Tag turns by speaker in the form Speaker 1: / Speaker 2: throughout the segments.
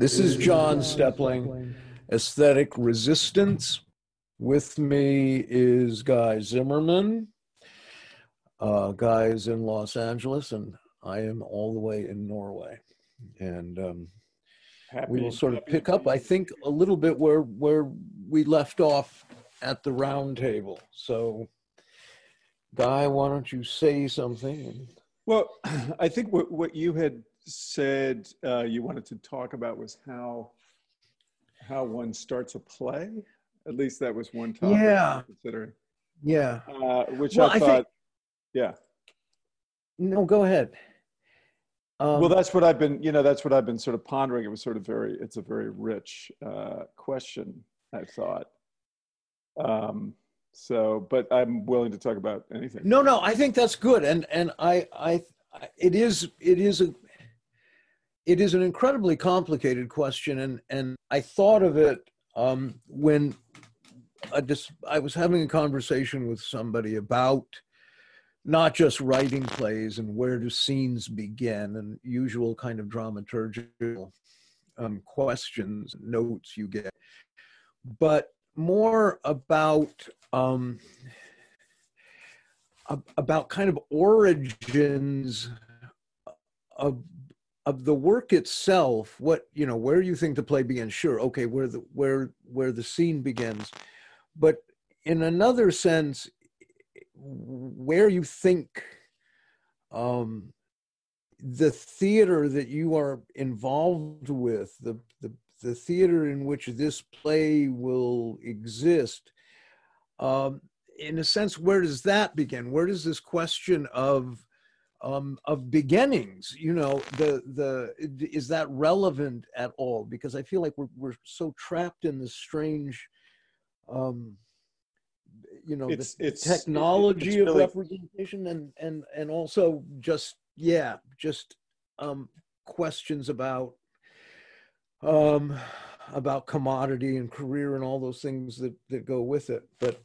Speaker 1: This is John Steppling, Aesthetic Resistance. With me is Guy Zimmerman. Uh, Guy is in Los Angeles, and I am all the way in Norway. And um, we will sort of pick up, I think, a little bit where where we left off at the round table. So, Guy, why don't you say something?
Speaker 2: Well, I think what, what you had said uh, you wanted to talk about was how how one starts a play. At least that was one topic.
Speaker 1: Yeah.
Speaker 2: Considering,
Speaker 1: Yeah.
Speaker 2: uh, which
Speaker 1: Well,
Speaker 2: I
Speaker 1: I
Speaker 2: thought,
Speaker 1: think-
Speaker 2: yeah.
Speaker 1: No, go ahead. Um,
Speaker 2: well, that's what I've been. You know, that's what I've been sort of pondering. It was sort of very. It's a very rich uh, question. I thought. Um, so, but I'm willing to talk about anything.
Speaker 1: No, no, I think that's good, and and I, I, I- it is, it is a, it is an incredibly complicated question, and and I thought of it um, when I just I was having a conversation with somebody about not just writing plays and where do scenes begin and usual kind of dramaturgical um, questions, notes you get, but more about um, about kind of origins of of the work itself what you know where you think the play begins? Sure okay where the where where the scene begins. But in another sense where you think um the theater that you are involved with the the, the theater in which this play will exist um in a sense where does that begin? Where does this question of um, of beginnings you know the the is that relevant at all? Because i feel like we're, we're so trapped in this strange um you know
Speaker 2: It's-
Speaker 1: the
Speaker 2: it's-
Speaker 1: technology
Speaker 2: it's
Speaker 1: of
Speaker 2: really-
Speaker 1: representation and and and also just yeah just um questions about um about commodity and career and all those things that that go with it. But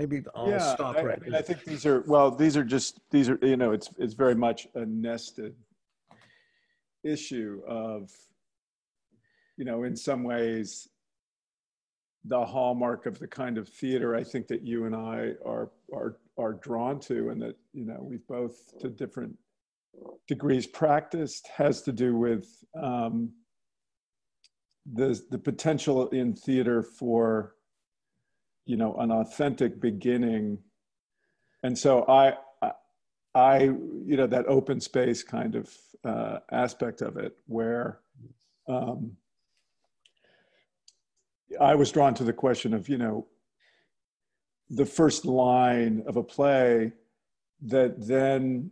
Speaker 1: maybe i'll stop
Speaker 2: I, I
Speaker 1: right
Speaker 2: mean. I think these are well. These are just these are you know it's it's very much a nested issue of you know in some ways the hallmark of the kind of theater I think that you and I are are are drawn to, and that you know we've both to different degrees practiced has to do with um, the the potential in theater for you know an authentic beginning. And so i I- you know that open space kind of uh, aspect of it where um, i was drawn to the question of you know the first line of a play that then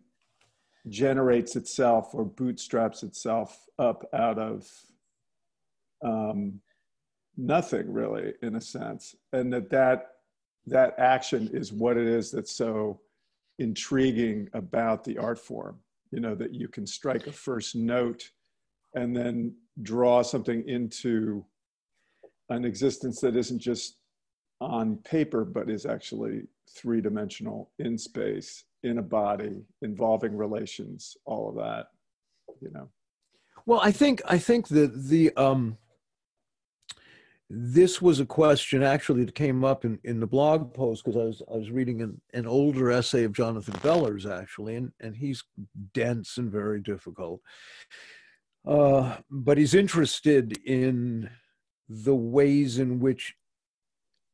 Speaker 2: generates itself or bootstraps itself up out of um, nothing really in a sense and that that that action is what it is that's so intriguing about the art form you know that you can strike a first note and then draw something into an existence that isn't just on paper but is actually three dimensional in space in a body involving relations all of that you know.
Speaker 1: Well, I think I think that the um, this was a question actually that came up in, in the blog post because I was I was reading an, an older essay of Jonathan Beller's actually, and and he's dense and very difficult, uh, but he's interested in the ways in which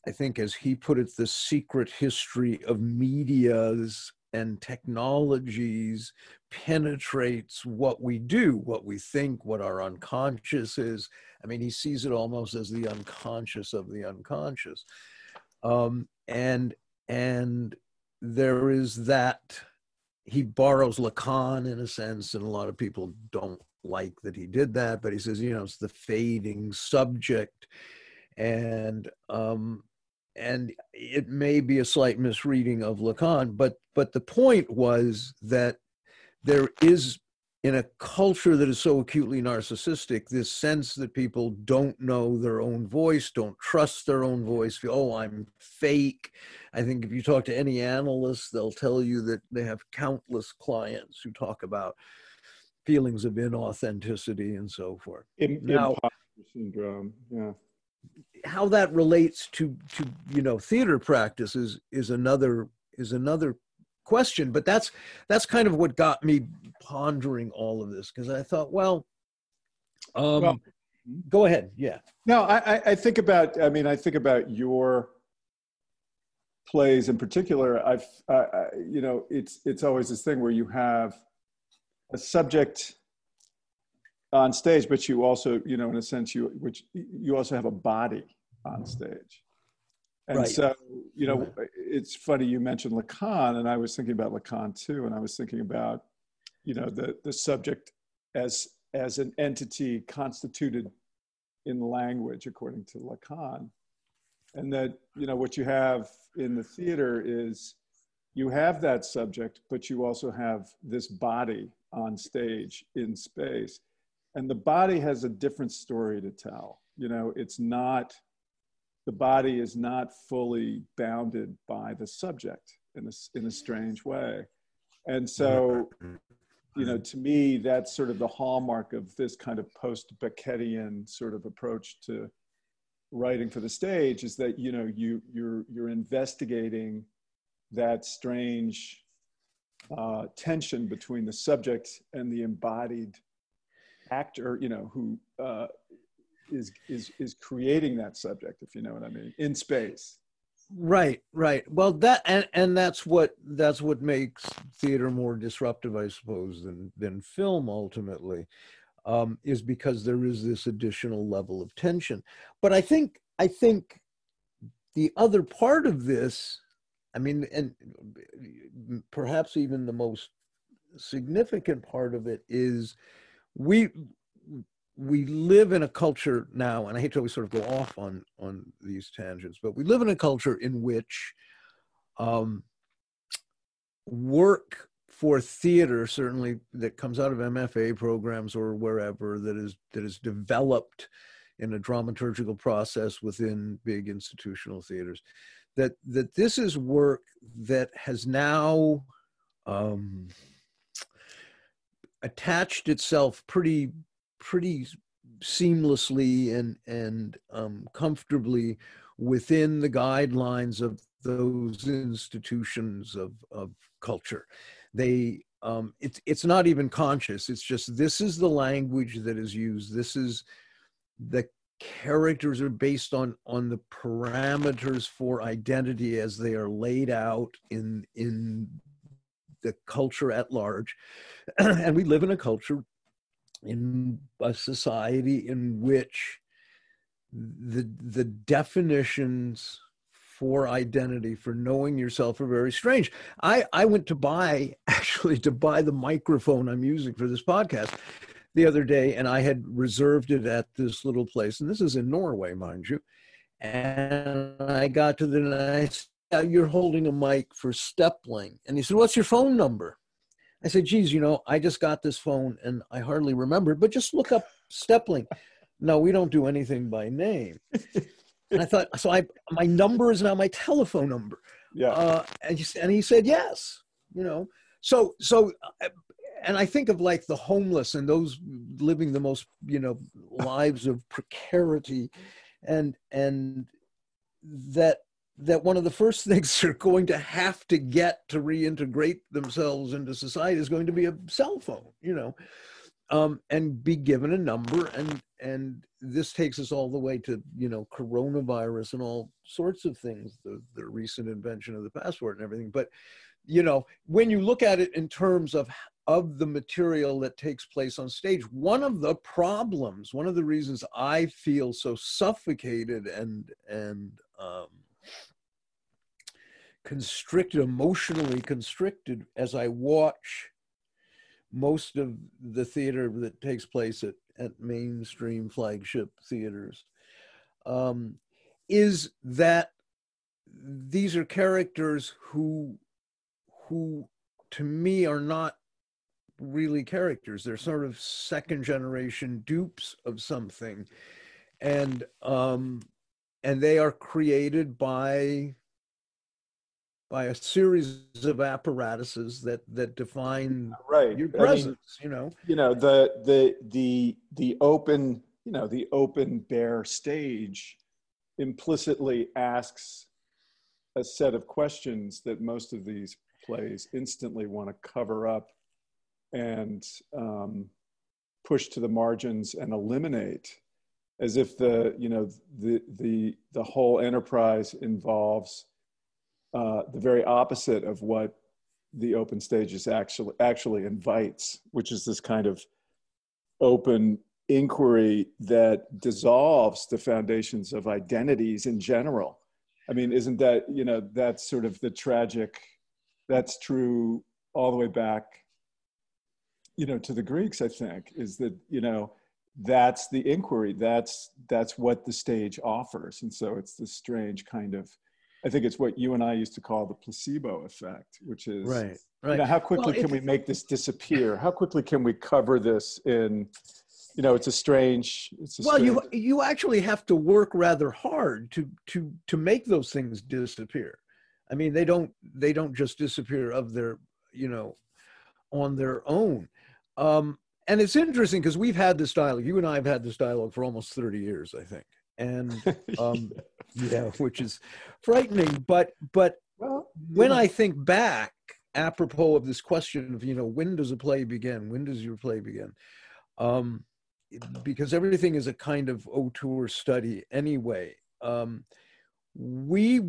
Speaker 1: I think, as he put it, the secret history of medias and technologies penetrates what we do, what we think, what our unconscious is. I mean, he sees it almost as the unconscious of the unconscious. Um, and and there is that he borrows Lacan in a sense, and a lot of people don't like that he did that, but he says, you know, it's the fading subject. And um, and it may be a slight misreading of Lacan, but but the point was that there is in a culture that is so acutely narcissistic this sense that people don't know their own voice, don't trust their own voice. Feel, oh, I'm fake. I think if you talk to any analyst, they'll tell you that they have countless clients who talk about feelings of inauthenticity and so forth.
Speaker 2: Now, imposter syndrome, yeah.
Speaker 1: How that relates to to you know theater practice is is another is another question, but that's that's kind of what got me pondering all of this because I thought, well, um, well, go ahead, yeah.
Speaker 2: No, I I think about I mean I think about your plays in particular. I've uh, you know it's it's always this thing where you have a subject on stage, but you also, you know, in a sense, you which you also have a body on stage. And right. so, you know, it's funny you mentioned Lacan, and I was thinking about Lacan too, and I was thinking about, you know, the the subject as as an entity constituted in language, according to Lacan, and that you know what you have in the theater is you have that subject, but you also have this body on stage in space. And the body has a different story to tell. You know, it's not, the body is not fully bounded by the subject in a, in a strange way. And so, you know, to me, that's sort of the hallmark of this kind of post Beckettian sort of approach to writing for the stage is that, you know, you, you're, you're investigating that strange uh, tension between the subject and the embodied actor, you know, who uh, is is is creating that subject, if you know what I mean, in space.
Speaker 1: Right, right. Well, that and and that's what that's what makes theater more disruptive, I suppose, than than film ultimately, um, is because there is this additional level of tension. But I think I think the other part of this I mean, and perhaps even the most significant part of it is we we live in a culture now, and I hate to always sort of go off on on these tangents, but we live in a culture in which um, work for theater, certainly that comes out of MFA programs or wherever, that is that is developed in a dramaturgical process within big institutional theaters that that this is work that has now um, attached itself pretty pretty seamlessly and and um, comfortably within the guidelines of those institutions of of culture. They um, it's it's not even conscious. It's just this is the language that is used. This is the characters are based on on the parameters for identity as they are laid out in in the culture at large. And we live in a culture in a society in which the the definitions for identity for knowing yourself are very strange. I i went to buy actually to buy the microphone i'm using for this podcast the other day, and I had reserved it at this little place, and this is in Norway, mind you. And I got to the nice, you're holding a mic for Steppling. And he said, What's your phone number? I said, Geez, you know, I just got this phone and I hardly remember but just look up Steppling. no, we don't do anything by name. and I thought, so I, my number is now my telephone number.
Speaker 2: Yeah. Uh,
Speaker 1: and, he, and he said, yes, you know. So, so and I think of like the homeless and those living the most, you know, lives of precarity, and and that that one of the first things they're going to have to get to reintegrate themselves into society is going to be a cell phone, you know, um, and be given a number. And and this takes us all the way to you know coronavirus and all sorts of things, the the recent invention of the passport and everything. But you know, when you look at it in terms of of the material that takes place on stage. One of the problems, one of the reasons I feel so suffocated and and um, constricted, emotionally constricted, as I watch most of the theater that takes place at, at mainstream flagship theaters, um, is that these are characters who who to me are not really characters. They're sort of second generation dupes of something. And um and they are created by by a series of apparatuses that that define
Speaker 2: right
Speaker 1: your presence. I mean, you know,
Speaker 2: you know the the the the open you know the open bare stage implicitly asks a set of questions that most of these plays instantly want to cover up and um, push to the margins and eliminate as if the you know the the the whole enterprise involves uh, the very opposite of what the open stages actually actually invites, which is this kind of open inquiry that dissolves the foundations of identities in general. I mean, isn't that you know that's sort of the tragic? That's true all the way back, you know, to the Greeks. I think is that you know that's the inquiry. That's that's what the stage offers, and so it's this strange kind of I think it's what you and I used to call the placebo effect, which is
Speaker 1: right. Right.
Speaker 2: You know, how quickly well, can we make this disappear? How quickly can we cover this in? You know, it's a strange. It's a
Speaker 1: well,
Speaker 2: strange,
Speaker 1: you you actually have to work rather hard to to to make those things disappear. I mean, they don't they don't just disappear of their you know on their own. Um, and it's interesting because we've had this dialogue. You and I have had this dialogue for almost thirty years, I think and um, yeah, which is frightening. But but well, when I think back, apropos of this question of you know when does a play begin? When does your play begin? Um, because everything is a kind of auteur study anyway. Um, we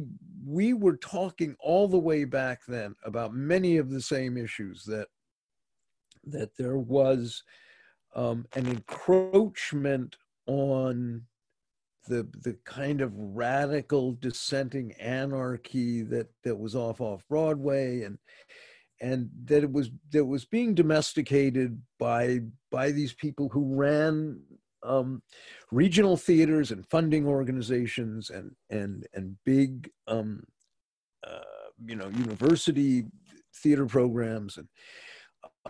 Speaker 1: we were talking all the way back then about many of the same issues that that there was um, an encroachment on the the kind of radical dissenting anarchy that that was off off Broadway and and that it was that was being domesticated by by these people who ran um, regional theaters and funding organizations and and and big um, uh, you know university theater programs and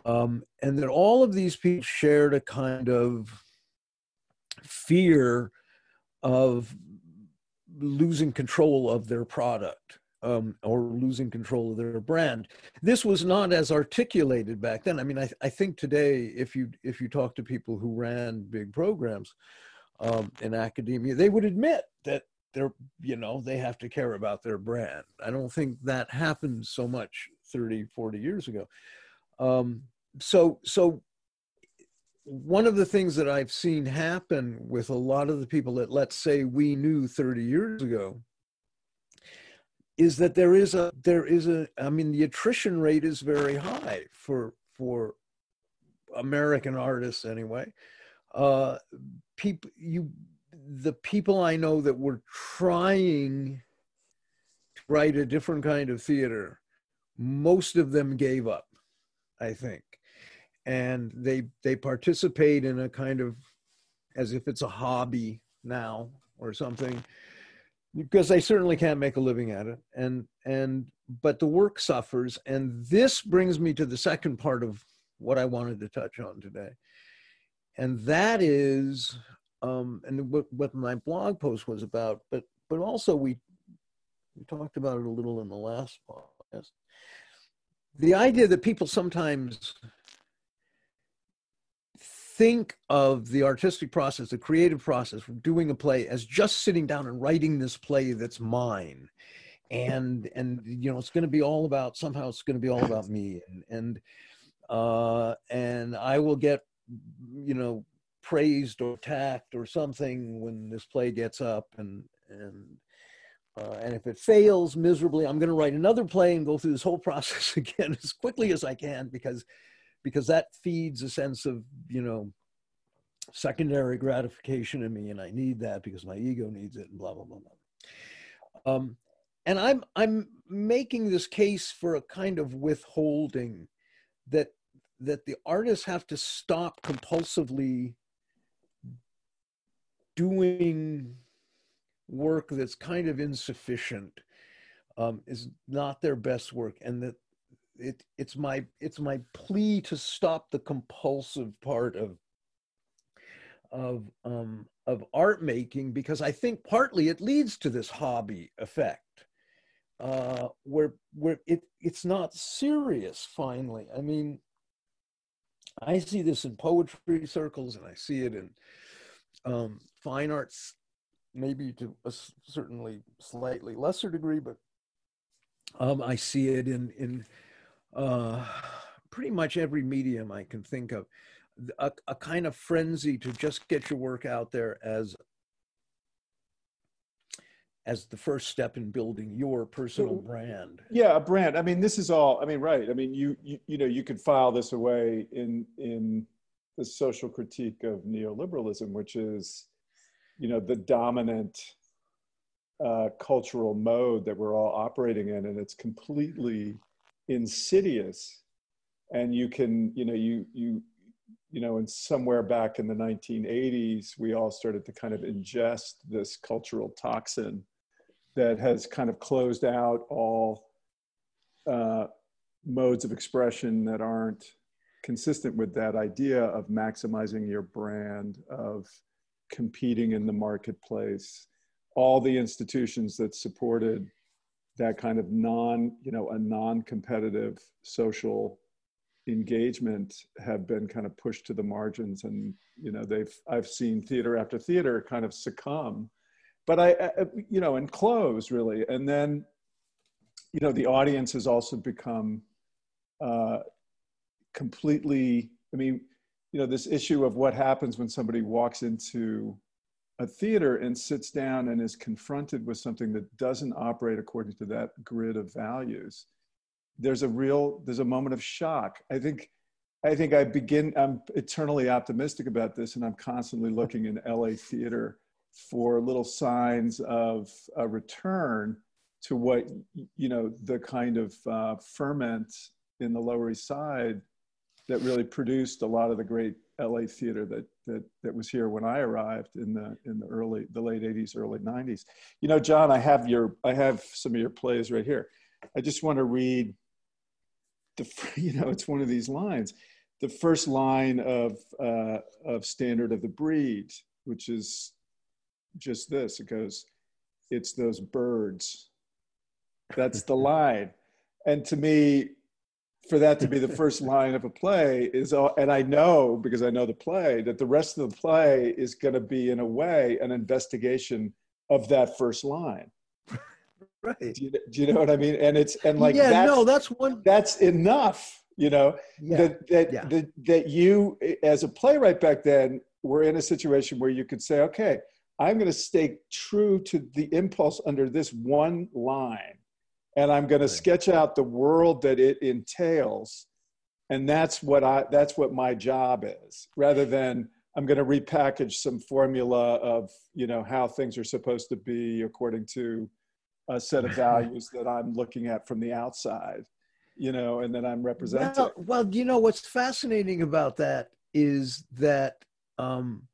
Speaker 1: um, and that all of these people shared a kind of fear of losing control of their product um, or losing control of their brand. This was not as articulated back then. I mean, I, I think today, if you if you talk to people who ran big programs um, in academia, they would admit that they're you know they have to care about their brand. I don't think that happened so much 30, 40 years ago. Um, so so one of the things that I've seen happen with a lot of the people that let's say we knew 30 years ago is that there is a there is a I mean the attrition rate is very high for for American artists anyway. Uh, people you the people I know that were trying to write a different kind of theater, most of them gave up, I think. And they they participate in a kind of as if it's a hobby now or something because they certainly can't make a living at it. And and but the work suffers. And this brings me to the second part of what i wanted to touch on today. And that is um and what, what my blog post was about but but also we we talked about it a little in the last podcast the idea that people sometimes think of the artistic process, the creative process, doing a play as just sitting down and writing this play that's mine. And and you know it's going to be all about somehow it's going to be all about me and and uh, and I will get you know praised or attacked or something when this play gets up and and uh, and if it fails miserably, I'm going to write another play and go through this whole process again as quickly as I can because because that feeds a sense of you know secondary gratification in me and i need that because my ego needs it and blah blah blah blah. Um, and i'm i'm making this case for a kind of withholding that that the artists have to stop compulsively doing work that's kind of insufficient um, is not their best work and that it it's my it's my plea to stop the compulsive part of of um of art making because I think partly it leads to this hobby effect. uh, where where it it's not serious. Finally, I mean, I see this in poetry circles, and I see it in um, fine arts, maybe to a certainly slightly lesser degree, but um, I see it in in uh, pretty much every medium I can think of. A, a kind of frenzy to just get your work out there as as the first step in building your personal brand.
Speaker 2: Yeah, a brand. I mean, this is all. I mean, right. I mean, you you, you know, you could file this away in in the social critique of neoliberalism, which is, you know, the dominant uh, cultural mode that we're all operating in, and it's completely insidious. And you can, you know, you you you know, and somewhere back in the 1980s, we all started to kind of ingest this cultural toxin that has kind of closed out all uh, modes of expression that aren't consistent with that idea of maximizing your brand, of competing in the marketplace. All the institutions that supported that kind of non, you know, a non-competitive social engagement have been kind of pushed to the margins and you know they've i've seen theater after theater kind of succumb but I, you know, and close really. And then, you know, the audience has also become uh, completely, I mean, you know, this issue of what happens when somebody walks into a theater and sits down and is confronted with something that doesn't operate according to that grid of values. There's a real, there's a moment of shock. I think, I think I begin, I'm eternally optimistic about this and I'm constantly looking in LA theater for little signs of a return to what you know the kind of uh, ferment in the Lower East Side that really produced a lot of the great LA theater that that that was here when I arrived in the in the early the late 80s early 90s. You know, John, I have your I have some of your plays right here. I just want to read the you know it's one of these lines. The first line of uh, of Standard of the Breed, which is just this. It goes, it's those birds. That's the line. And to me, for that to be the first line of a play is, all, and I know because I know the play, that the rest of the play is going to be, in a way, an investigation of that first line.
Speaker 1: Right.
Speaker 2: Do you, do you know what I mean? And it's, and like,
Speaker 1: yeah,
Speaker 2: that's,
Speaker 1: no, that's one.
Speaker 2: That's enough, you know, yeah. that, that, yeah. that, that you, as a playwright back then, were in a situation where you could say, okay, I'm going to stay true to the impulse under this one line. And I'm going to sketch out the world that it entails. And that's what I that's what my job is, rather than I'm going to repackage some formula of you know how things are supposed to be according to a set of values that I'm looking at from the outside, you know, and then I'm representing.
Speaker 1: Well, well you know what's fascinating about that is that um,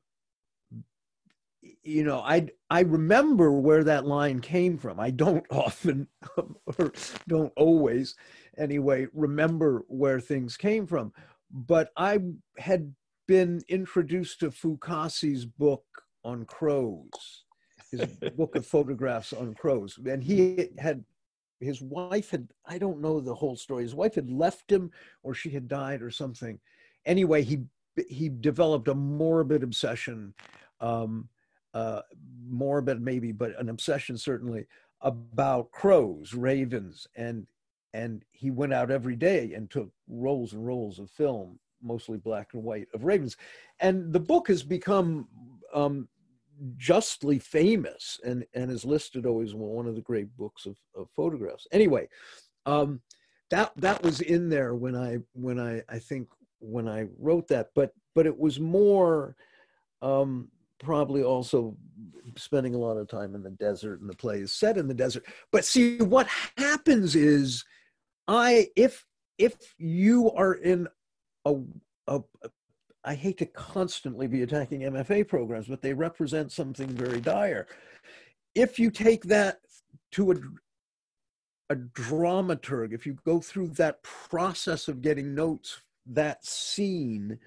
Speaker 1: you know, I I remember where that line came from. I don't often, or don't always, anyway, remember where things came from. But I had been introduced to Fukase's book on crows, his book of photographs on crows, and he had his wife had I don't know the whole story. His wife had left him, or she had died, or something. Anyway, he he developed a morbid obsession. Um, uh, morbid maybe, but an obsession certainly about crows, ravens, and and he went out every day and took rolls and rolls of film, mostly black and white, of ravens, and the book has become um, justly famous and and is listed always one of the great books of, of photographs. Anyway, um, that that was in there when I when I I think when I wrote that, but but it was more. Um, probably also spending a lot of time in the desert and the play is set in the desert but see what happens is i if if you are in a, a, I hate to constantly be attacking MFA programs, but they represent something very dire. If you take that to a, a dramaturg, if you go through that process of getting notes, that scene,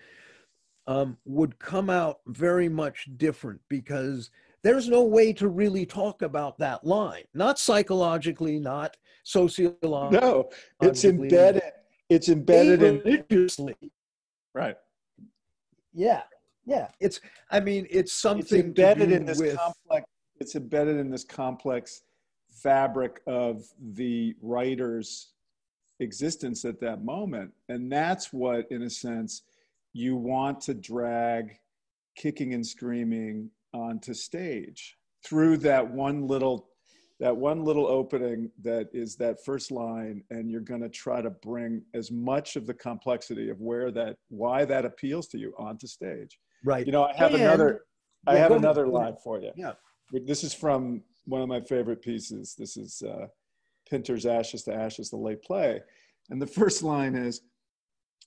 Speaker 1: um, would come out very much different because there's no way to really talk about that line not psychologically not sociologically
Speaker 2: no it's embedded it's embedded in
Speaker 1: religiously.
Speaker 2: Right.
Speaker 1: Yeah yeah it's i mean it's something
Speaker 2: it's embedded in this
Speaker 1: with,
Speaker 2: complex it's embedded in this complex fabric of the writer's existence at that moment and that's what in a sense you want to drag kicking and screaming onto stage through that one little that one little opening that is that first line and you're going to try to bring as much of the complexity of where that why that appeals to you onto stage.
Speaker 1: Right.
Speaker 2: You know i have
Speaker 1: and,
Speaker 2: another i have another
Speaker 1: ahead.
Speaker 2: line for you.
Speaker 1: Yeah.
Speaker 2: This is from one of my favorite pieces. This is uh, pinter's ashes to ashes the late play. And the first line is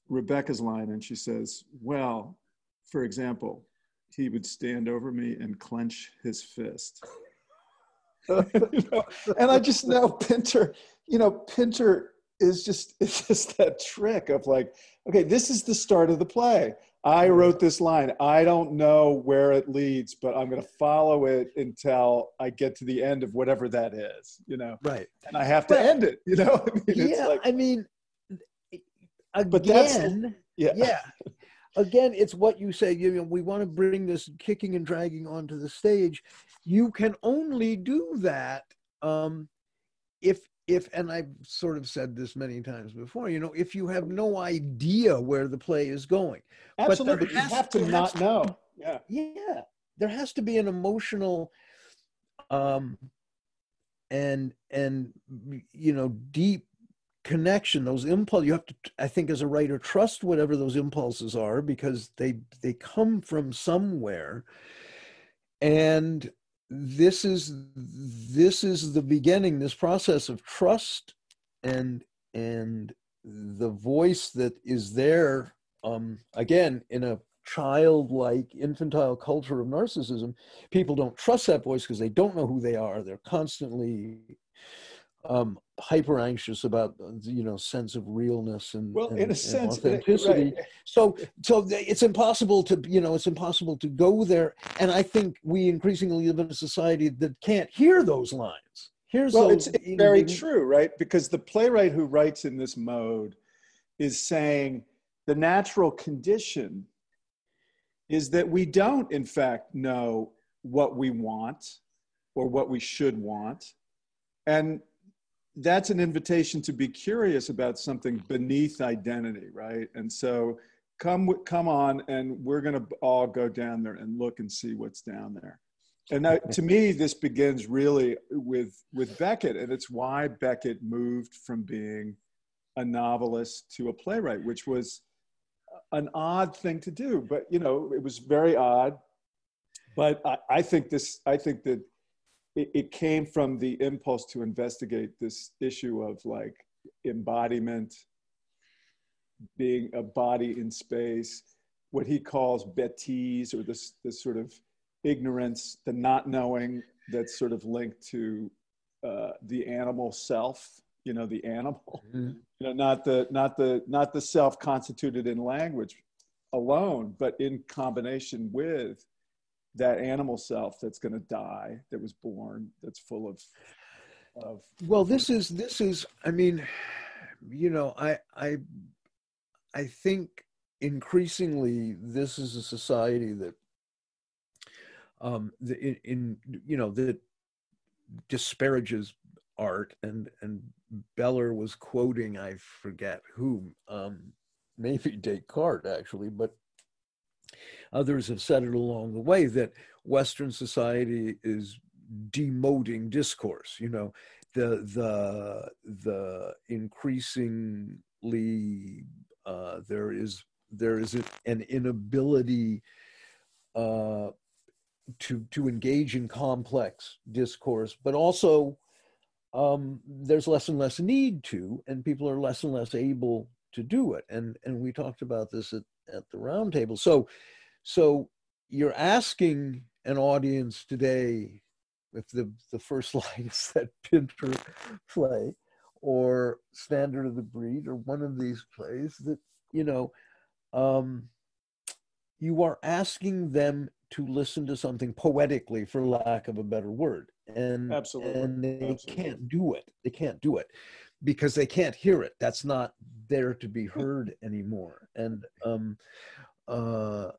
Speaker 2: rebecca's line and she says well for example he would stand over me and clench his fist you know, and I just know Pinter, you know, Pinter is just it's just that trick of like, okay, this is the start of the play. I wrote this line. I don't know where it leads, but I'm going to follow it until I get to the end of whatever that is, you know.
Speaker 1: right
Speaker 2: And I have to
Speaker 1: Well,
Speaker 2: end it, you know. I mean, it's
Speaker 1: yeah
Speaker 2: like,
Speaker 1: i mean again
Speaker 2: But that's- yeah,
Speaker 1: yeah again it's what you say you know we want to bring this kicking and dragging onto the stage you can only do that um if if and i've sort of said this many times before you know if you have no idea where the play is going but
Speaker 2: absolutely. You have to not
Speaker 1: has
Speaker 2: know. Yeah.
Speaker 1: yeah there has to be an emotional um and and you know deep connection those impulse you have to i think as a writer trust whatever those impulses are because they they come from somewhere. And this is this is the beginning this process of trust and and the voice that is there um again in a childlike infantile culture of narcissism. People don't trust that voice because they don't know who they are. They're constantly um hyper anxious about uh, you know sense of realness and
Speaker 2: Well,
Speaker 1: and-
Speaker 2: in a sense, it-
Speaker 1: authenticity.
Speaker 2: right.
Speaker 1: so so it's impossible to you know it's impossible to go there. And i think we increasingly live in a society that can't hear those lines. Here's
Speaker 2: well
Speaker 1: those,
Speaker 2: it's, it's
Speaker 1: know,
Speaker 2: very true right? Because the playwright who writes in this mode is saying the natural condition is that we don't in fact know what we want or what we should want. And that's an invitation to be curious about something beneath identity right? And so come come on and we're going to all go down there and look and see what's down there. And that, to me this begins really with with beckett and it's why beckett moved from being a novelist to a playwright which was an odd thing to do but you know it was very odd. But i, I think this i think that it, it came from the impulse to investigate this issue of like embodiment being a body in space what he calls bêtise or this this sort of ignorance the not knowing that's sort of linked to uh, the animal self you know the animal
Speaker 1: Mhm.
Speaker 2: you know not the not the not the self constituted in language alone but in combination with that animal self that's going to die that was born that's full of of
Speaker 1: well this is this is i mean you know i i i think increasingly this is a society that um the, in, in you know that disparages art and and beller was quoting i forget whom um maybe descartes actually but others have said it along the way that western society is demoting discourse you know the the the increasingly uh, there is there is an inability uh, to to engage in complex discourse, but also um, there's less and less need to, and people are less and less able to do it. And and we talked about this at, at the roundtable. So so you're asking an audience today if the the first line is that Pinter play or Standard of the Breed or one of these plays that you know um, you are asking them to listen to something poetically for lack of a better word and
Speaker 2: Absolutely.
Speaker 1: and they
Speaker 2: Absolutely.
Speaker 1: can't do it they can't do it because they can't hear it that's not there to be heard anymore and um uh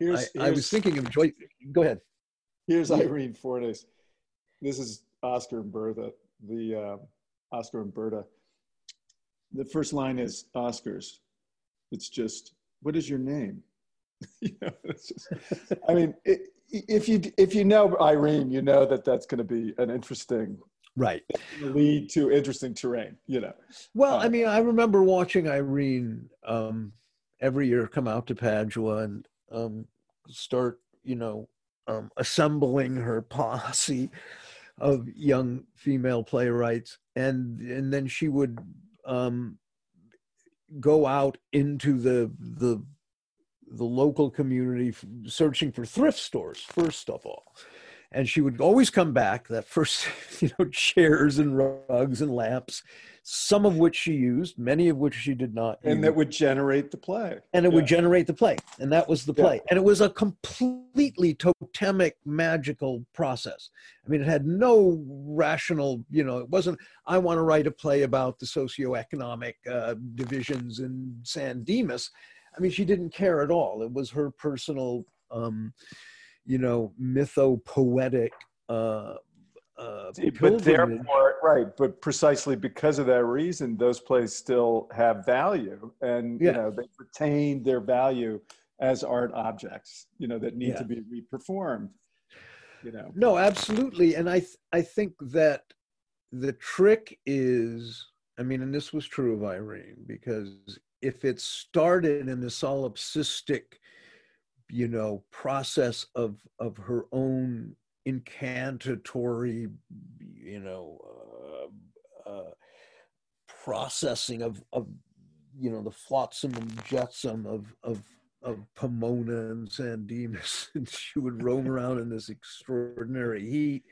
Speaker 2: Here's,
Speaker 1: I, I was thinking of joy go ahead
Speaker 2: Here's Irene Fornés. This is Oscar and Bertha, the uh, Oscar and Berta. The first line is Oscars. It's just, what is your name? you know, it's just, I mean, i if you if you know Irene, you know that that's going to be an interesting
Speaker 1: right.
Speaker 2: Lead to interesting terrain. You know,
Speaker 1: Well, I
Speaker 2: Uh,
Speaker 1: mean, I remember watching Irene um, every year come out to Padua and um, start, you know, um, assembling her posse of young female playwrights, and and then she would um, go out into the the the local community searching for thrift stores first of all and she would always come back that first you know chairs and rugs and lamps some of which she used many of which she did not
Speaker 2: and
Speaker 1: use.
Speaker 2: that would generate the play.
Speaker 1: and it would generate the play and that was the
Speaker 2: Yeah.
Speaker 1: play and it was a completely totemic magical process i mean it had no rational you know it wasn't i want to write a play about the socioeconomic uh, divisions in san dimas i mean she didn't care at all it was her personal um you know mytho-poetic uh uh,
Speaker 2: but therefore, right. But precisely because of that reason, those plays still have value, and
Speaker 1: Yeah.
Speaker 2: you know they retain their value as art objects. You know that need
Speaker 1: Yeah.
Speaker 2: to be reperformed. You know,
Speaker 1: No, absolutely. And I th- I think that the trick is, I mean, and this was true of Irene, because if it started in the solipsistic, you know, process of of her own incantatory, you know, uh, uh, processing of of you know the flotsam and jetsam of of of Pomona and San Dimas, and she would roam around in this extraordinary heat.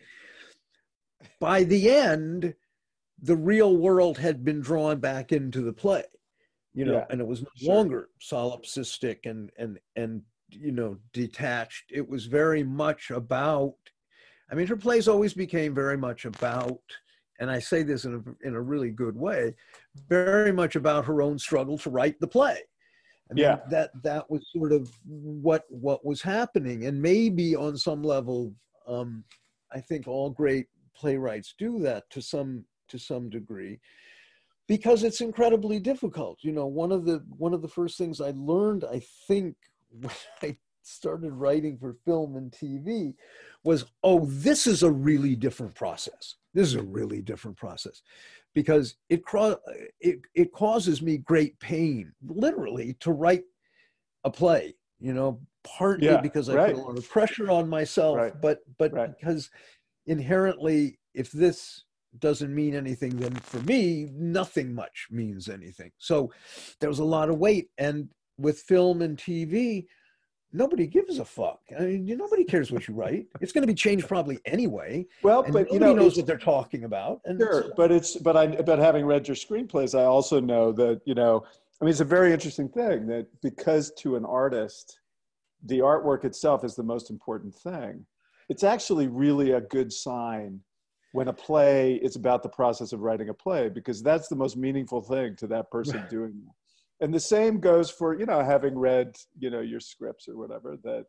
Speaker 1: By the end, the real world had been drawn back into the play, you know,
Speaker 2: Yeah,
Speaker 1: and it was no
Speaker 2: sure.
Speaker 1: longer solipsistic and and and you know detached. It was very much about. I mean, her plays always became very much about, and I say this in a in a really good way, very much about her own struggle to write the play. I mean,
Speaker 2: Yeah.
Speaker 1: that that was sort of what what was happening, and maybe on some level, um, I think all great playwrights do that to some to some degree, because it's incredibly difficult. You know, one of the one of the first things I learned, I think, when I started writing for film and TV, was oh, this is a really different process. This is a really different process because it, it, it causes me great pain, literally, to write a play, you know, partly
Speaker 2: Yeah,
Speaker 1: because I
Speaker 2: right.
Speaker 1: put a lot of pressure on myself,
Speaker 2: Right,
Speaker 1: but, but
Speaker 2: right.
Speaker 1: because inherently, if this doesn't mean anything, then for me, nothing much means anything. So there was a lot of weight. And with film and TV, nobody gives a fuck. I mean, nobody cares what you write. It's going to be changed probably anyway.
Speaker 2: well, but you
Speaker 1: nobody
Speaker 2: know,
Speaker 1: knows what they're talking about. And
Speaker 2: Sure,
Speaker 1: so-
Speaker 2: but it's but I but having read your screenplays, I also know that you know. I mean, it's a very interesting thing that because to an artist, the artwork itself is the most important thing. It's actually really a good sign when a play is about the process of writing a play because that's the most meaningful thing to that person doing that. And the same goes for you know having read you know your scripts or whatever that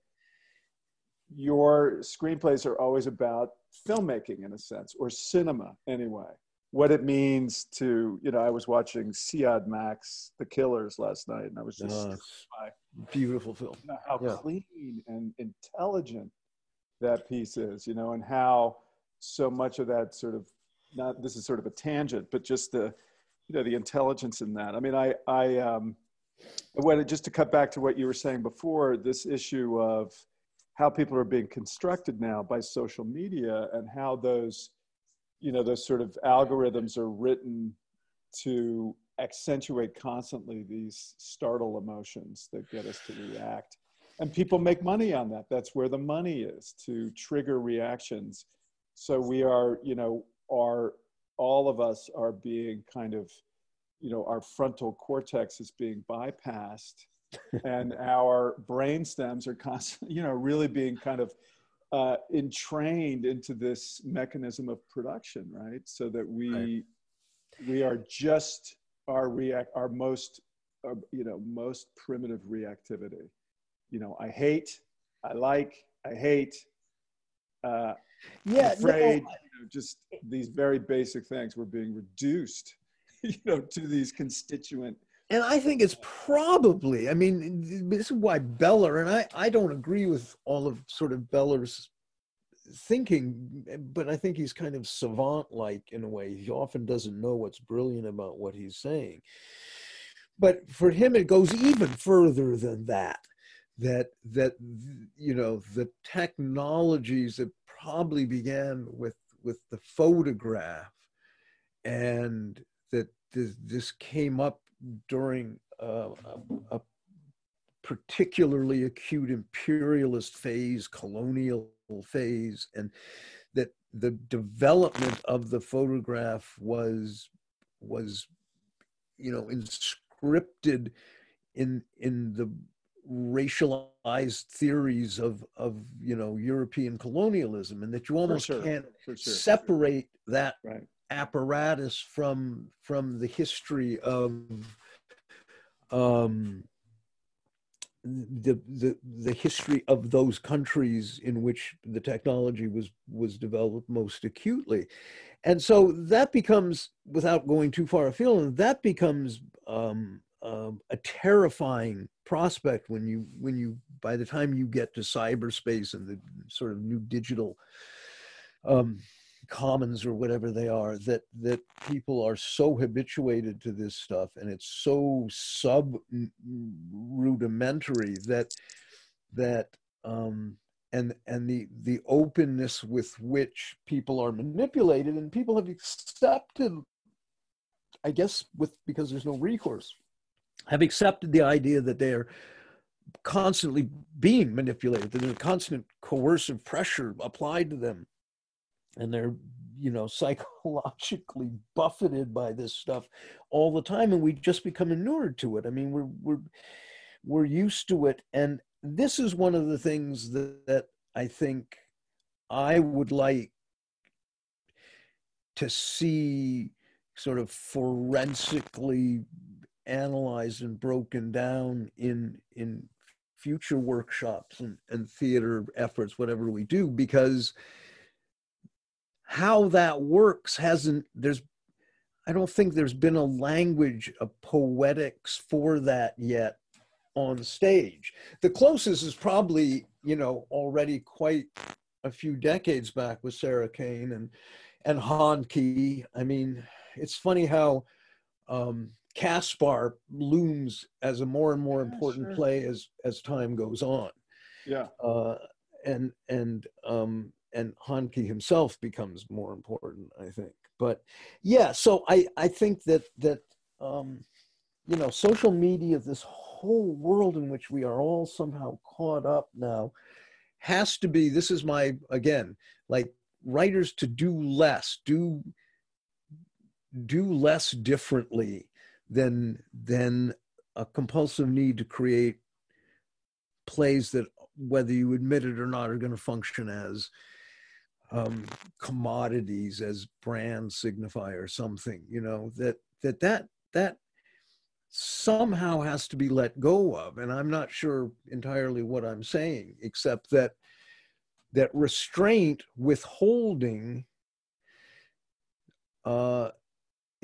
Speaker 2: your screenplays are always about filmmaking in a sense or cinema anyway what it means to you know i was watching Siodmak the killers last night and i was just
Speaker 1: Uh, beautiful film.
Speaker 2: you know, how
Speaker 1: Yeah.
Speaker 2: clean and intelligent that piece is you know and how so much of that sort of not this is sort of a tangent but just the you know the intelligence in that. I mean i i um what just to cut back to what you were saying before this issue of how people are being constructed now by social media and how those you know those sort of algorithms are written to accentuate constantly these startle emotions that get us to react. And people make money on that. That's where the money is to trigger reactions. So we are you know are all of us are being kind of you know our frontal cortex is being bypassed and our brain stems are constantly, you know, really being kind of uh, entrained into this mechanism of production, right? So that we right. we are just our react our most uh, you know most primitive reactivity. You know, I hate, I like, I hate. Uh, yeah, afraid. No, just these very basic things. We're being reduced, you know, to these constituent
Speaker 1: and I think it's probably, I mean, this is why Beller, and I, I don't agree with all of sort of Beller's thinking, but I think he's kind of savant like in a way. He often doesn't know what's brilliant about what he's saying. But for him, it goes even further than that. That that you know the technologies that probably began with with the photograph, and that this, this came up during uh, a, a, particularly acute imperialist phase, colonial phase, and that the development of the photograph was was you know inscripted in in the racialized theories of of you know European colonialism, and that you almost sure. can't sure. separate that right apparatus from from the history of um, the, the the history of those countries in which the technology was was developed most acutely and so that becomes without going too far afield and that becomes um, um, a terrifying prospect when you when you by the time you get to cyberspace and the sort of new digital um, commons or whatever they are that that people are so habituated to this stuff and it's so sub rudimentary that that um and and the the openness with which people are manipulated and people have accepted i guess with because there's no recourse have accepted the idea that they are constantly being manipulated that there's constant coercive pressure applied to them. And they're you know psychologically buffeted by this stuff all the time and we just become inured to it. I mean we're we're we're used to it. And this is one of the things that, that i think i would like to see sort of forensically analyzed and broken down in in future workshops and, and theater efforts whatever we do because how that works hasn't there's i don't think there's been a language of poetics for that yet on stage the closest is probably you know already quite a few decades back with sarah kane and and Handke. i mean it's funny how um Kaspar looms as a more and more important sure. play as as time goes on
Speaker 2: yeah
Speaker 1: uh and and um and Handke himself becomes more important, I think. But yeah, so I, I think that that um, you know social media, this whole world in which we are all somehow caught up now, has to be. This is my again like writers to do less, do do less differently than than a compulsive need to create plays that whether you admit it or not are going to function as um, commodities as brand signify or something you know that that that that somehow has to be let go of. And i'm not sure entirely what i'm saying except that that restraint withholding uh,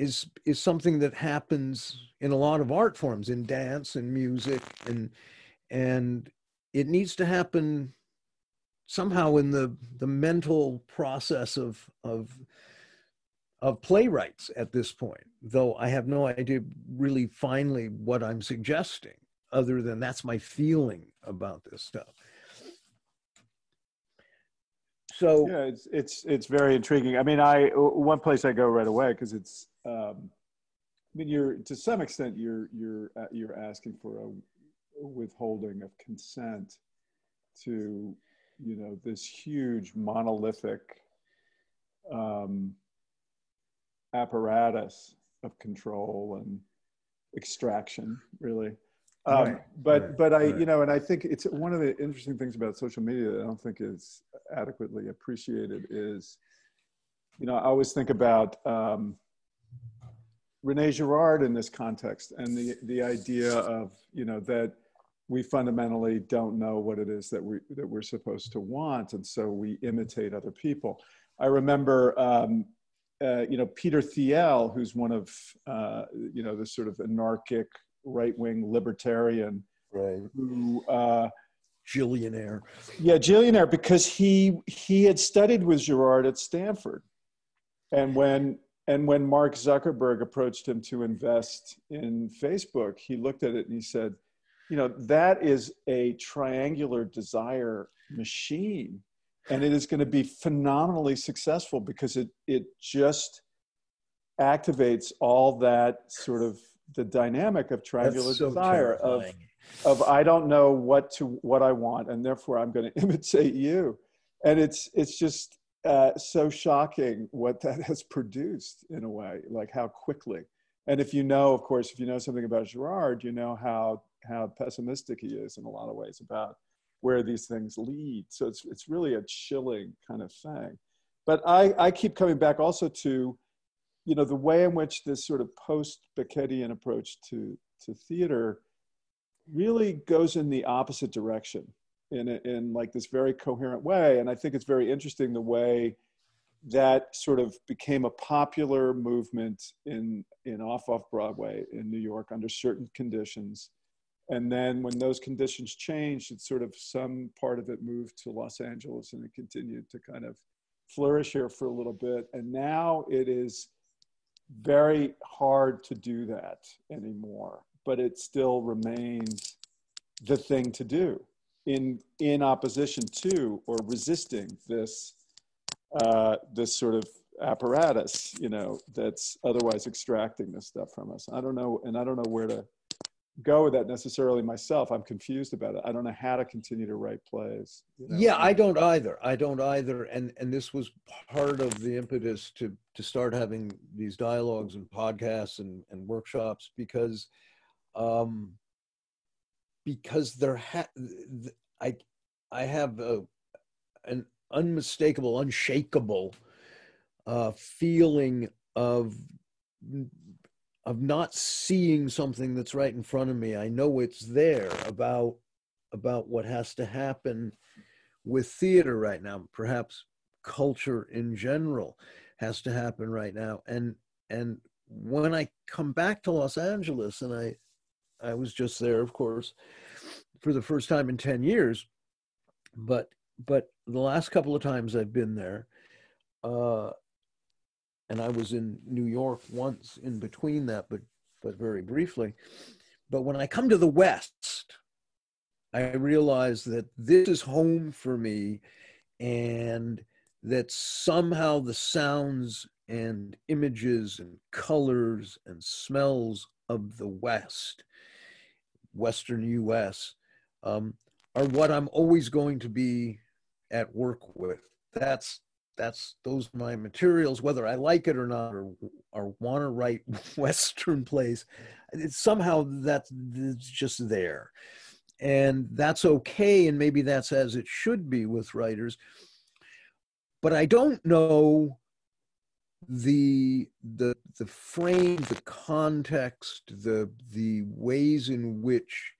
Speaker 1: is is something that happens in a lot of art forms in dance and music and and it needs to happen somehow in the the mental process of of of playwrights at this point though i have no idea really finally what i'm suggesting other than that's my feeling about this stuff. So
Speaker 2: yeah it's it's it's very intriguing. I mean i one place i go right away because it's um i mean you're to some extent you're you're uh, you're asking for a withholding of consent to you know this huge monolithic um, apparatus of control and extraction really. Um,
Speaker 1: Right,
Speaker 2: but
Speaker 1: right,
Speaker 2: but I
Speaker 1: right.
Speaker 2: you know, and I think it's one of the interesting things about social media that I don't think is adequately appreciated is, you know, I always think about um, Rene Girard in this context and the the idea of you know that we fundamentally don't know what it is that we that we're supposed to want, and so we imitate other people. I remember. Um, uh, you know Peter Thiel, who's one of uh, you know this sort of anarchic right-wing libertarian
Speaker 1: Right.
Speaker 2: who uh,
Speaker 1: Gillionaire.
Speaker 2: yeah gillionaire because he he had studied with Girard at Stanford and when and when Mark Zuckerberg approached him to invest in Facebook he looked at it and he said you know that is a triangular desire machine and it is going to be phenomenally successful because it it just activates all that sort of the dynamic of triangular
Speaker 1: so
Speaker 2: desire of of I don't know what to what I want, and therefore I'm going to imitate you. And it's it's just uh, so shocking what that has produced in a way, like how quickly. And if you know, of course, if you know something about Girard, you know how how pessimistic he is in a lot of ways about where these things lead. So it's it's really a chilling kind of thing. But I I keep coming back also to you know the way in which this sort of post Beckettian approach to to theater really goes in the opposite direction in in like this very coherent way. And i think it's very interesting the way that sort of became a popular movement in in off off broadway in new york under certain conditions. And then when those conditions changed it sort of some part of it moved to los angeles and it continued to kind of flourish here for a little bit. And now it is very hard to do that anymore but it still remains the thing to do in in opposition to or resisting this uh, this sort of apparatus, you know, that's otherwise extracting this stuff from us. I don't know, and I don't know where to go with that necessarily myself. I'm confused about it. I don't know how to continue to write plays. you know?
Speaker 1: Yeah, I don't either. I don't either. And and this was part of the impetus to to start having these dialogues and podcasts and, and workshops because um because there ha- I I have a, an unmistakable, unshakable uh, feeling of of not seeing something that's right in front of me. I know it's there about about what has to happen with theater right now. Perhaps culture in general has to happen right now. And and when I come back to Los Angeles, and I I was just there, of course, for the first time in ten years, but but the last couple of times I've been there, uh, and I was in New York once in between that, but but very briefly. But when I come to the West, I realize that this is home for me, and that somehow the sounds and images and colors and smells of the West, Western U.S. Um, are what I'm always going to be at work with. That's that's those my materials, whether I like it or not, or or want to write Western plays. It's somehow that's it's just there, and that's okay, and maybe that's as it should be with writers. But I don't know the the the frame, the context, the the ways in which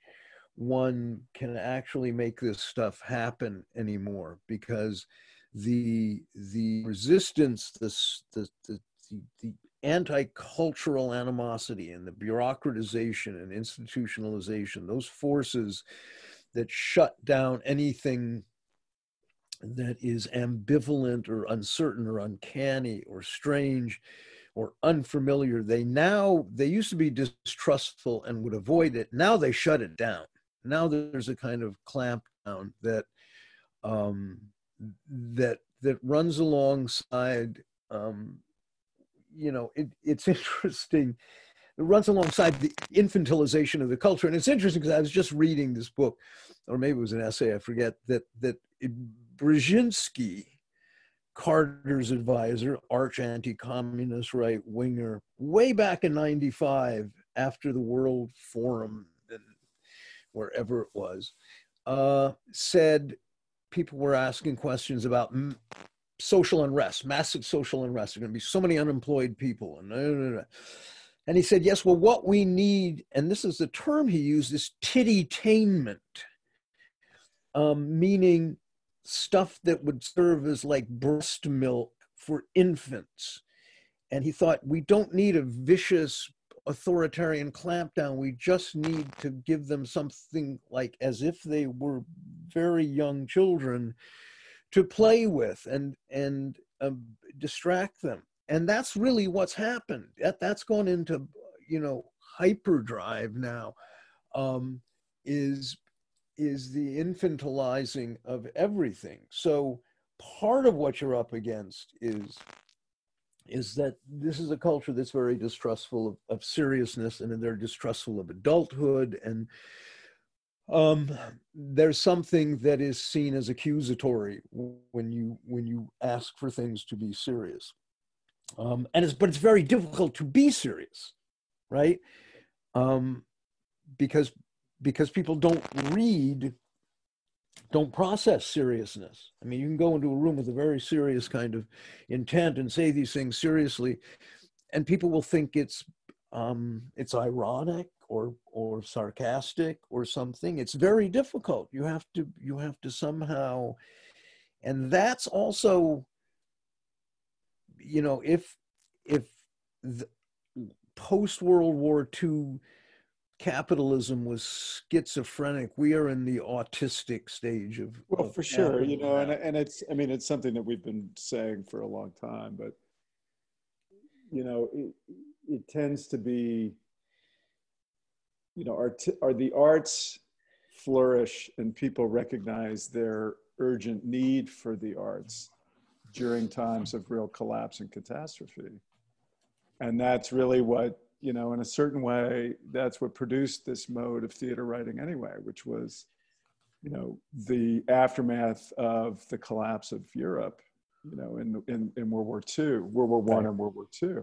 Speaker 1: one can actually make this stuff happen anymore because the the resistance this the the, the, the anti-cultural animosity and the bureaucratization and institutionalization those forces that shut down anything that is ambivalent or uncertain or uncanny or strange or unfamiliar. They now they used to be distrustful and would avoid it. Now they shut it down. Now there's a kind of clampdown that um, that that runs alongside um, you know it, it's interesting. It runs alongside the infantilization of the culture. And it's interesting because i was just reading this book or maybe it was an essay i forget that that it, brzezinski carter's advisor arch anti-communist right winger way back in 95 after the world forum and wherever it was, uh, said people were asking questions about social unrest, massive social unrest. There are going to be so many unemployed people, and blah, blah, blah. and he said, yes. Well, what we need, and this is the term he used, is tittytainment, um, meaning stuff that would serve as like breast milk for infants. And he thought, we don't need a vicious authoritarian clampdown. We just need to give them something like as if they were very young children to play with and and um, distract them. And that's really what's happened. That that's gone into you know hyperdrive now. Um, is is the infantilizing of everything. So part of what you're up against is is that this is a culture that's very distrustful of, of seriousness and they're distrustful of adulthood and um, there's something that is seen as accusatory when you when you ask for things to be serious um, and it's but it's very difficult to be serious right um, because because people don't read don't process seriousness. I mean, you can go into a room with a very serious kind of intent and say these things seriously, and people will think it's um, it's ironic or or sarcastic or something. It's very difficult. You have to you have to somehow, and that's also, you know, if if post World War II capitalism was schizophrenic. We are in the autistic stage of.
Speaker 2: Well,
Speaker 1: of
Speaker 2: for sure, you know, and and it's I mean it's something that we've been saying for a long time, but you know, it, it tends to be, you know, art are the arts flourish and people recognize their urgent need for the arts during times of real collapse and catastrophe. And that's really what you know, in a certain way, that's what produced this mode of theater writing anyway, which was, you know, the aftermath of the collapse of Europe, you know, in, in, in World War II, World War One and World War II.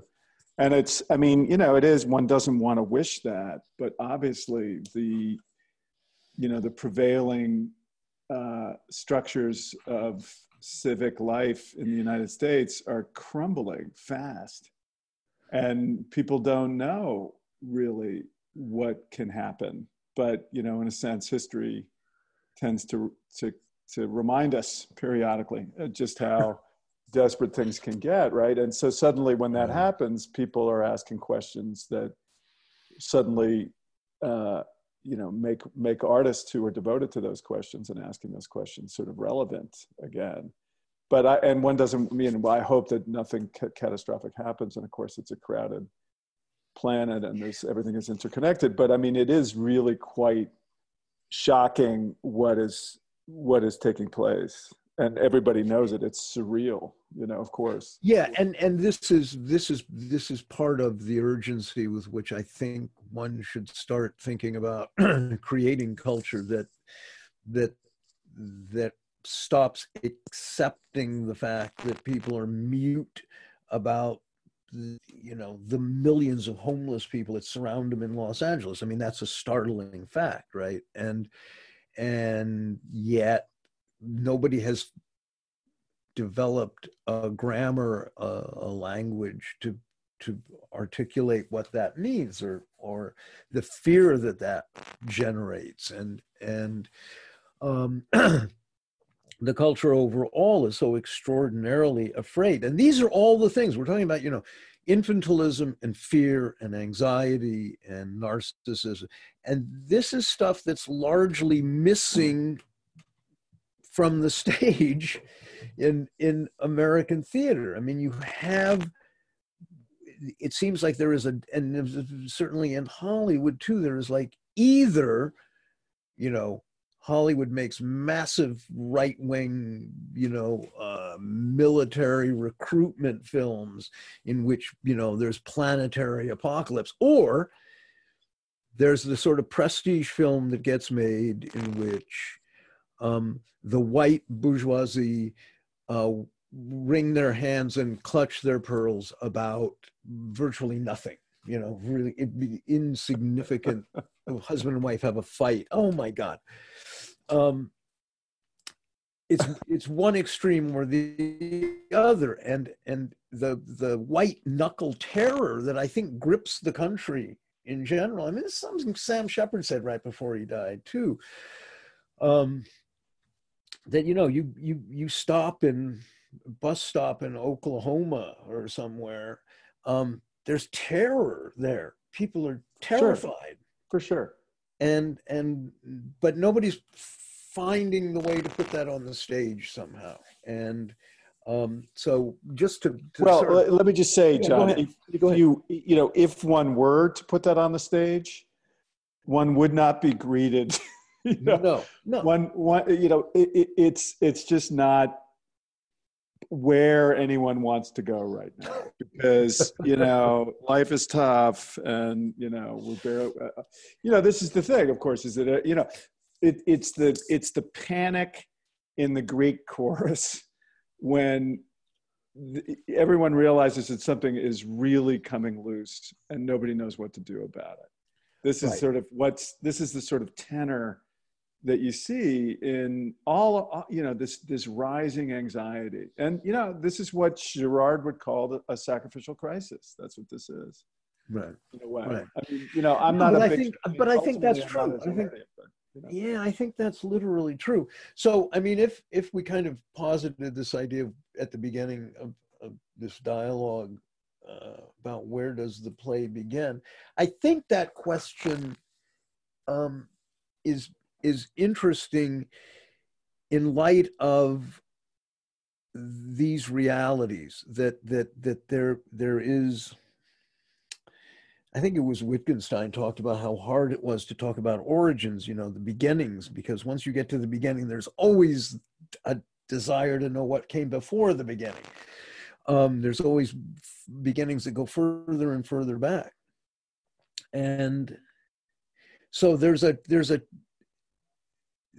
Speaker 2: And it's, I mean, you know, it is, one doesn't want to wish that, but obviously the, you know, the prevailing uh, structures of civic life in the United States are crumbling fast and people don't know really what can happen. But you know in a sense history tends to to to remind us periodically just how desperate things can get right? And so suddenly when that happens people are asking questions that suddenly uh, you know make make artists who are devoted to those questions and asking those questions sort of relevant again but I, and one doesn't mean, well, I hope that nothing ca- catastrophic happens. And of course, it's a crowded planet and there's everything is interconnected. But I mean, it is really quite shocking what is what is taking place and everybody knows it it's surreal you know of course
Speaker 1: yeah and and this is this is this is part of the urgency with which i think one should start thinking about creating culture that that that stops accepting the fact that people are mute about you know the millions of homeless people that surround them in Los Angeles. I mean that's a startling fact, right? And and yet nobody has developed a grammar, a, a language to to articulate what that means or or the fear that that generates and and um the culture overall is so extraordinarily afraid. And these are all the things we're talking about, you know, infantilism and fear and anxiety and narcissism. And this is stuff that's largely missing from the stage in in American theater. I mean, you have it seems like there is a and certainly in Hollywood too, there is like either, you know, Hollywood makes massive right wing, you know, uh, military recruitment films in which, you know, there's planetary apocalypse. Or there's the sort of prestige film that gets made in which um, the white bourgeoisie uh, wring their hands and clutch their pearls about virtually nothing, you know, really it'd be insignificant husband and wife have a fight. Oh my God. Um, it's it's one extreme or the other, and and the the white knuckle terror that I think grips the country in general. I mean, is something Sam Shepard said right before he died too. Um, that you know, you you you stop in bus stop in Oklahoma or somewhere. Um, there's terror there. People are terrified. Sure.
Speaker 2: For sure.
Speaker 1: And and but nobody's finding the way to put that on the stage somehow. And um, so just to, to
Speaker 2: well, sort of, let me just say, yeah, John, if, if you you know, if one were to put that on the stage, one would not be greeted.
Speaker 1: you know, no, no.
Speaker 2: One, one, you know, it, it, it's it's just not where anyone wants to go right now because you know life is tough and you know we're barely, uh, you know this is the thing of course is that uh, you know it, it's the it's the panic in the greek chorus when the, everyone realizes that something is really coming loose and nobody knows what to do about it this is right. sort of what's this is the sort of tenor that you see in all uh, you know this this rising anxiety. And you know this is what Girard would call a sacrificial crisis. That's what this is.
Speaker 1: Right.
Speaker 2: In a way. Right. i mean you know i'm not a
Speaker 1: but
Speaker 2: I
Speaker 1: think, but i think that's true. I think, but, you know. yeah i think that's literally true. So i mean if if we kind of posited this idea of, at the beginning of, of this dialogue uh, about where does the play begin i think that question um, is is interesting in light of these realities that that that there there is I think it was Wittgenstein talked about how hard it was to talk about origins, you know, the beginnings, because once you get to the beginning, there's always a desire to know what came before the beginning. Um, there's always beginnings that go further and further back. And so there's a there's a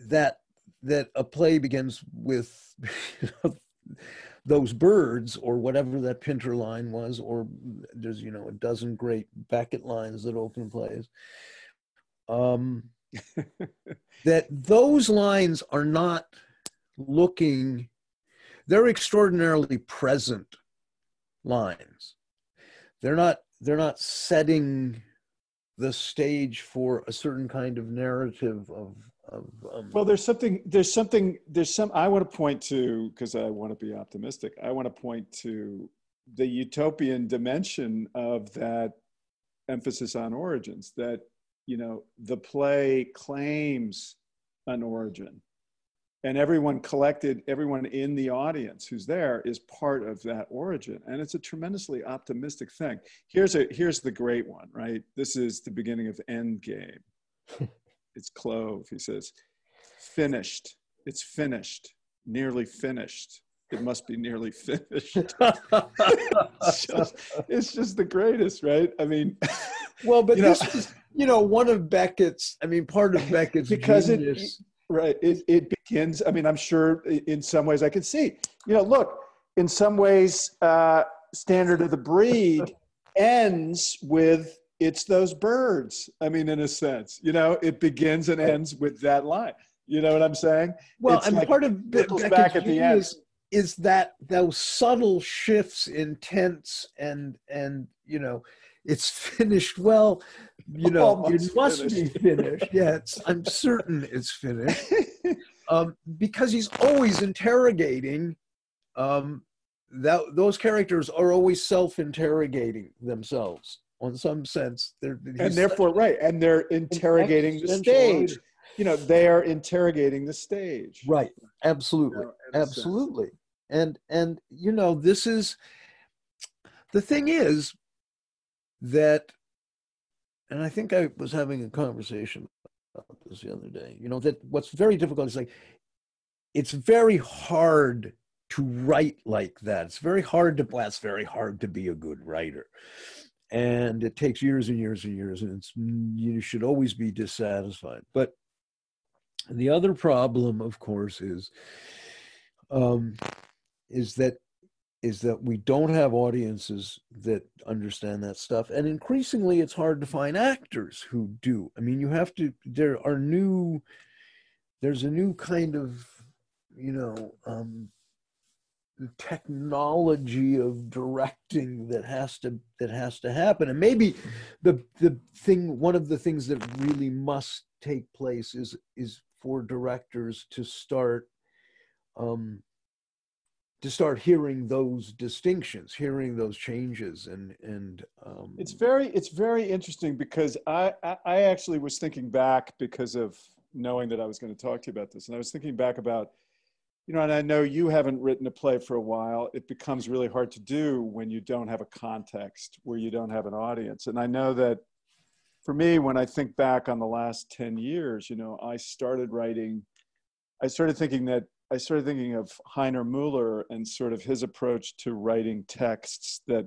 Speaker 1: that that a play begins with those birds or whatever that Pinter line was, or there's you know a dozen great Beckett lines that open plays. Um, that those lines are not looking; they're extraordinarily present lines. They're not. They're not setting the stage for a certain kind of narrative of
Speaker 2: well there's something there's something there's some i want to point to because i want to be optimistic i want to point to the utopian dimension of that emphasis on origins that you know the play claims an origin. And everyone collected everyone in the audience who's there is part of that origin and it's a tremendously optimistic thing. Here's a here's the great one right? This is the beginning of endgame it's Clov. He says, finished. It's finished. Nearly finished. It must be nearly finished. it's, just, it's just the greatest, right? I mean,
Speaker 1: well, but this know, is, you know, one of Beckett's, I mean, part of Beckett's because genius.
Speaker 2: It, right. It, it begins, I mean, I'm sure in some ways I can see, you know, look, in some ways, uh, Standard of the Breed ends with it's those birds. I mean, in a sense, you know, it begins and ends with that line. You know what I'm saying?
Speaker 1: Well, it's and like part of Beckett's back at the end. Is, is that those subtle shifts in tense and and you know it's finished well you know Almost it must finished. be finished yeah i'm certain it's finished um, because he's always interrogating um, that those characters are always self-interrogating themselves on some sense. They're,
Speaker 2: and therefore, right, and they're interrogating the stage. You know, they are interrogating the stage.
Speaker 1: Right. Absolutely. You know, Absolutely. And and you know, this is the thing is that, and I think I was having a conversation about this the other day. You know that what's very difficult is like it's very hard to write like that. It's very hard to. Well, it's very hard to be a good writer and it takes years and years and years and it's you should always be dissatisfied. But the other problem of course is um, is that is that we don't have audiences that understand that stuff and increasingly it's hard to find actors who do. I mean you have to there are new there's a new kind of you know um, technology of directing that has to that has to happen. And maybe the the thing one of the things that really must take place is is for directors to start um, to start hearing those distinctions hearing those changes and and um,
Speaker 2: it's very it's very interesting because I, I i actually was thinking back because of knowing that i was going to talk to you about this and i was thinking back about you know and i know you haven't written a play for a while it becomes really hard to do when you don't have a context where you don't have an audience and i know that for me when i think back on the last 10 years you know i started writing i started thinking that I started thinking of Heiner Muller and sort of his approach to writing texts that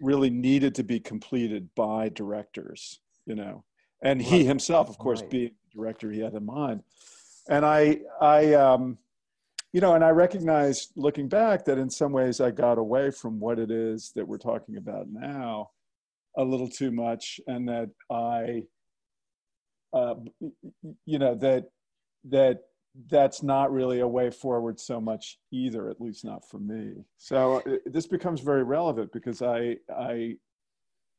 Speaker 2: really needed to be completed by directors, you know, and he himself, of course, right. being the director he had in mind. And I, I, um, you know, and I recognize looking back that in some ways I got away from what it is that we're talking about now a little too much, and that I, uh, you know, that that that's not really a way forward so much either at least not for me. So uh, this becomes very relevant because i i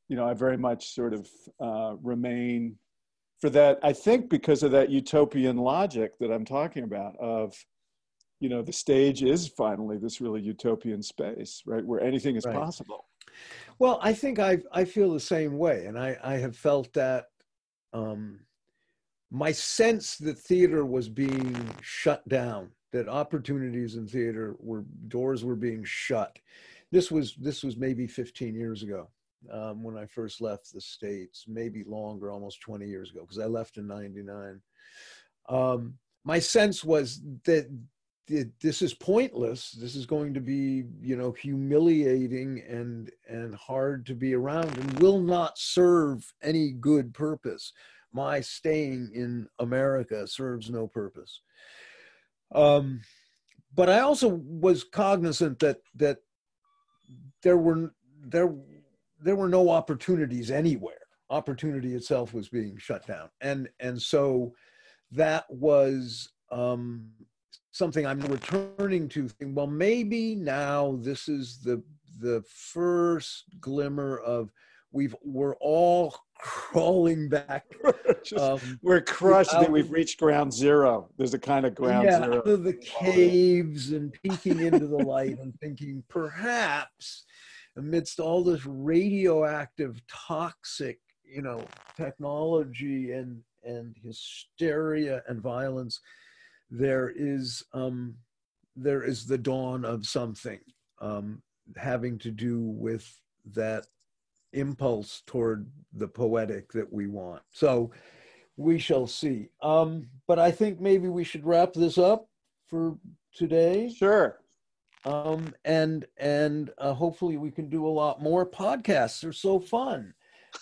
Speaker 2: you know i very much sort of uh, remain for that i think because of that utopian logic that i'm talking about of you know the stage is finally this really utopian space right where anything is right. possible
Speaker 1: well i think i i feel the same way and i i have felt that um my sense that theater was being shut down, that opportunities in theater were doors were being shut. This was this was maybe 15 years ago um, when I first left the states, maybe longer, almost 20 years ago, because I left in '99. Um, my sense was that this is pointless this is going to be you know humiliating and and hard to be around and will not serve any good purpose my staying in America serves no purpose. Um, but I also was cognizant that that there were there there were no opportunities anywhere. Opportunity itself was being shut down, and and so that was um, something I'm returning to. Think, well, maybe now this is the the first glimmer of we've we're all crawling back.
Speaker 2: Just, um, we're crushed that we've reached ground zero. There's a kind of ground
Speaker 1: yeah,
Speaker 2: zero.
Speaker 1: Out of the caves and peeking into the light and thinking perhaps amidst all this radioactive, toxic, you know, technology and and hysteria and violence, there is um, there is the dawn of something um, having to do with that impulse toward the poetic that we want. So we shall see. Um, but I think maybe we should wrap this up for today.
Speaker 2: Sure.
Speaker 1: Um, and and uh, hopefully we can do a lot more podcasts. They're so fun.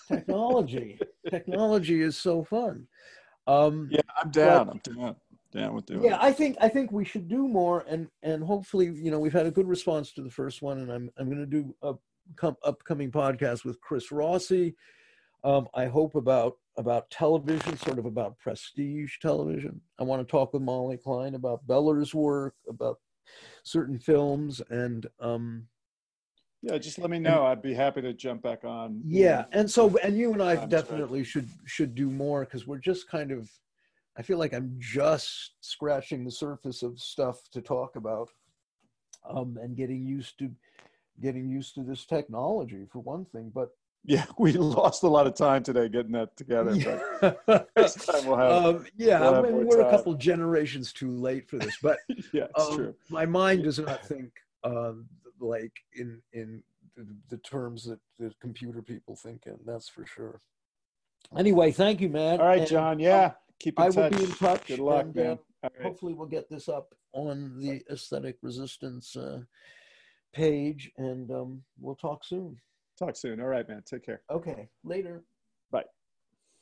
Speaker 1: Technology, technology is so fun. Um,
Speaker 2: yeah, I'm down. But, I'm down. Down with doing.
Speaker 1: Yeah, I think I think we should do more, and and hopefully, you know, we've had a good response to the first one, and I'm I'm going to do a com- upcoming podcast with Chris Rossi. Um, I hope about about television, sort of about prestige television. I want to talk with Molly Klein about Beller's work, about certain films, and um,
Speaker 2: yeah, just let me know. And, I'd be happy to jump back on.
Speaker 1: Yeah, and so and you and I definitely right. should should do more because we're just kind of. I feel like I'm just scratching the surface of stuff to talk about, um, and getting used to getting used to this technology for one thing. But
Speaker 2: yeah, we lost a lot of time today getting that together.
Speaker 1: But this time we'll have. Um, yeah, we'll have I mean, we're time. a couple generations too late for this, but
Speaker 2: yeah, it's um, true.
Speaker 1: My mind does not think um, like in in the, the terms that the computer people think in. That's for sure. Anyway, thank you, man.
Speaker 2: All right, and, John. Yeah, keep in
Speaker 1: I
Speaker 2: touch.
Speaker 1: will be in touch.
Speaker 2: Good luck,
Speaker 1: and,
Speaker 2: man.
Speaker 1: Uh, right. Hopefully, we'll get this up on the aesthetic resistance. Uh, page, and um, we'll talk soon.
Speaker 2: Talk soon. All right, man. Take care.
Speaker 1: Okay. Later.
Speaker 2: Bye.